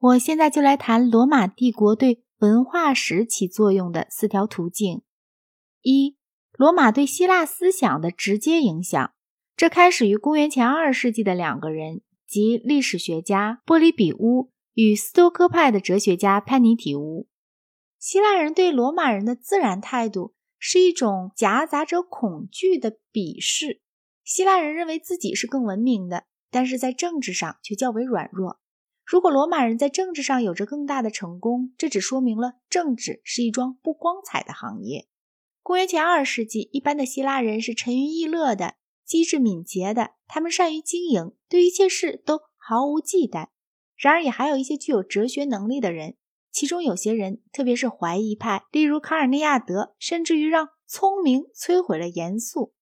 我现在就来谈罗马帝国对文化史起作用的四条途径。一、罗马对希腊思想的直接影响，这开始于公元前二世纪的两个人，即历史学家波里比乌与斯多科派的哲学家潘尼提乌。希腊人对罗马人的自然态度是一种夹杂着恐惧的鄙视。希腊人认为自己是更文明的，但是在政治上却较为软弱。如果罗马人在政治上有着更大的成功，这只说明了政治是一桩不光彩的行业。公元前二世纪，一般的希腊人是沉鱼易乐的、机智敏捷的，他们善于经营，对一切事都毫无忌惮。然而，也还有一些具有哲学能力的人，其中有些人，特别是怀疑派，例如卡尔内亚德，甚至于让聪明摧毁了严肃。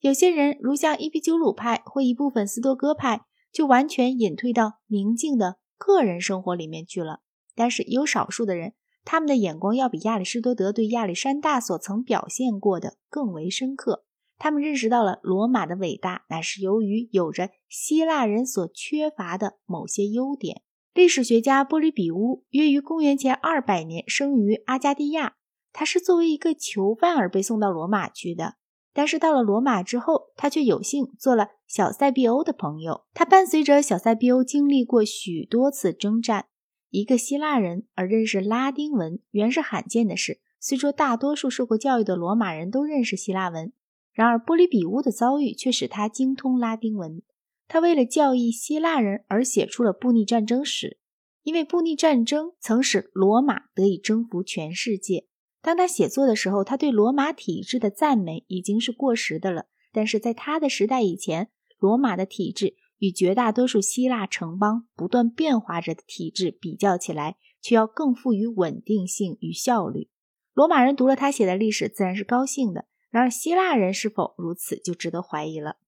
有些人，如像伊壁鸠鲁派或一部分斯多哥派，就完全隐退到宁静的。个人生活里面去了，但是有少数的人，他们的眼光要比亚里士多德对亚历山大所曾表现过的更为深刻。他们认识到了罗马的伟大，乃是由于有着希腊人所缺乏的某些优点。历史学家波利比乌约于公元前二百年生于阿加蒂亚，他是作为一个囚犯而被送到罗马去的。但是到了罗马之后，他却有幸做了小塞庇欧的朋友。他伴随着小塞庇欧经历过许多次征战。一个希腊人而认识拉丁文，原是罕见的事。虽说大多数受过教育的罗马人都认识希腊文，然而波利比乌的遭遇却使他精通拉丁文。他为了教义希腊人而写出了布匿战争史，因为布匿战争曾使罗马得以征服全世界。当他写作的时候，他对罗马体制的赞美已经是过时的了。但是在他的时代以前，罗马的体制与绝大多数希腊城邦不断变化着的体制比较起来，却要更富于稳定性与效率。罗马人读了他写的历史，自然是高兴的。然而，希腊人是否如此，就值得怀疑了。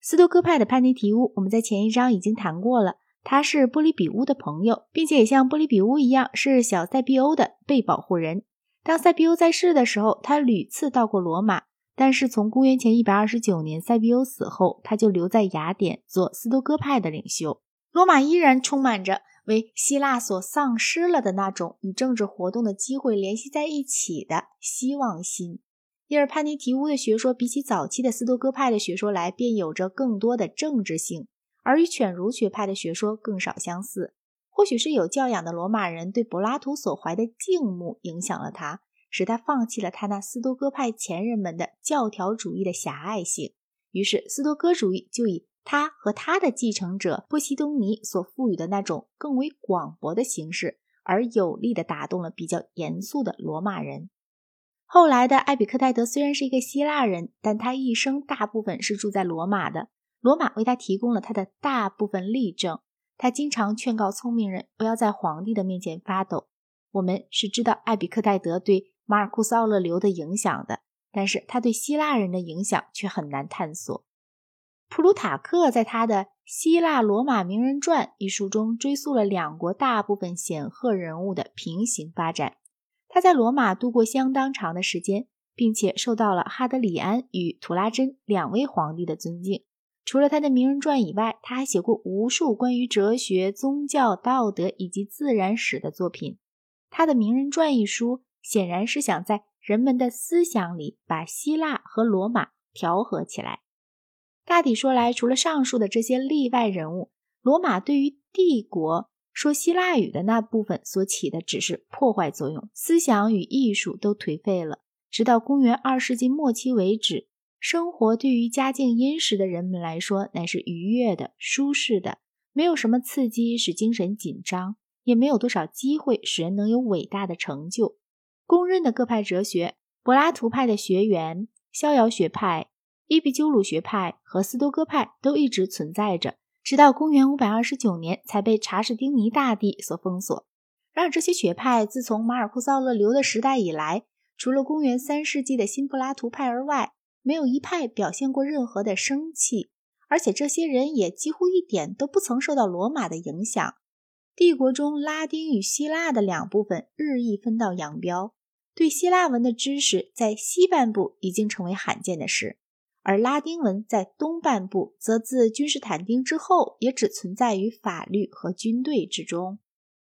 斯多哥派的潘尼提乌，我们在前一章已经谈过了，他是波利比乌的朋友，并且也像波利比乌一样，是小塞庇欧的被保护人。当塞庇欧在世的时候，他屡次到过罗马。但是从公元前一百二十九年塞庇欧死后，他就留在雅典做斯多哥派的领袖。罗马依然充满着为希腊所丧失了的那种与政治活动的机会联系在一起的希望心。因而潘尼提乌的学说比起早期的斯多哥派的学说来，便有着更多的政治性，而与犬儒学派的学说更少相似。或许是有教养的罗马人对柏拉图所怀的敬慕影响了他，使他放弃了他那斯多哥派前人们的教条主义的狭隘性。于是，斯多哥主义就以他和他的继承者波西东尼所赋予的那种更为广博的形式，而有力地打动了比较严肃的罗马人。后来的艾比克泰德虽然是一个希腊人，但他一生大部分是住在罗马的，罗马为他提供了他的大部分例证。他经常劝告聪明人不要在皇帝的面前发抖。我们是知道艾比克泰德对马尔库斯·奥勒留的影响的，但是他对希腊人的影响却很难探索。普鲁塔克在他的《希腊罗马名人传》一书中追溯了两国大部分显赫人物的平行发展。他在罗马度过相当长的时间，并且受到了哈德里安与图拉真两位皇帝的尊敬。除了他的名人传以外，他还写过无数关于哲学、宗教、道德以及自然史的作品。他的名人传一书显然是想在人们的思想里把希腊和罗马调和起来。大体说来，除了上述的这些例外人物，罗马对于帝国说希腊语的那部分所起的只是破坏作用，思想与艺术都颓废了。直到公元二世纪末期为止。生活对于家境殷实的人们来说，乃是愉悦的、舒适的，没有什么刺激使精神紧张，也没有多少机会使人能有伟大的成就。公认的各派哲学，柏拉图派的学员、逍遥学派、伊壁鸠鲁学派和斯多哥派都一直存在着，直到公元五百二十九年才被查士丁尼大帝所封锁。然而，这些学派自从马尔库萨·勒留的时代以来，除了公元三世纪的新柏拉图派而外，没有一派表现过任何的生气，而且这些人也几乎一点都不曾受到罗马的影响。帝国中拉丁与希腊的两部分日益分道扬镳，对希腊文的知识在西半部已经成为罕见的事，而拉丁文在东半部则自君士坦丁之后也只存在于法律和军队之中。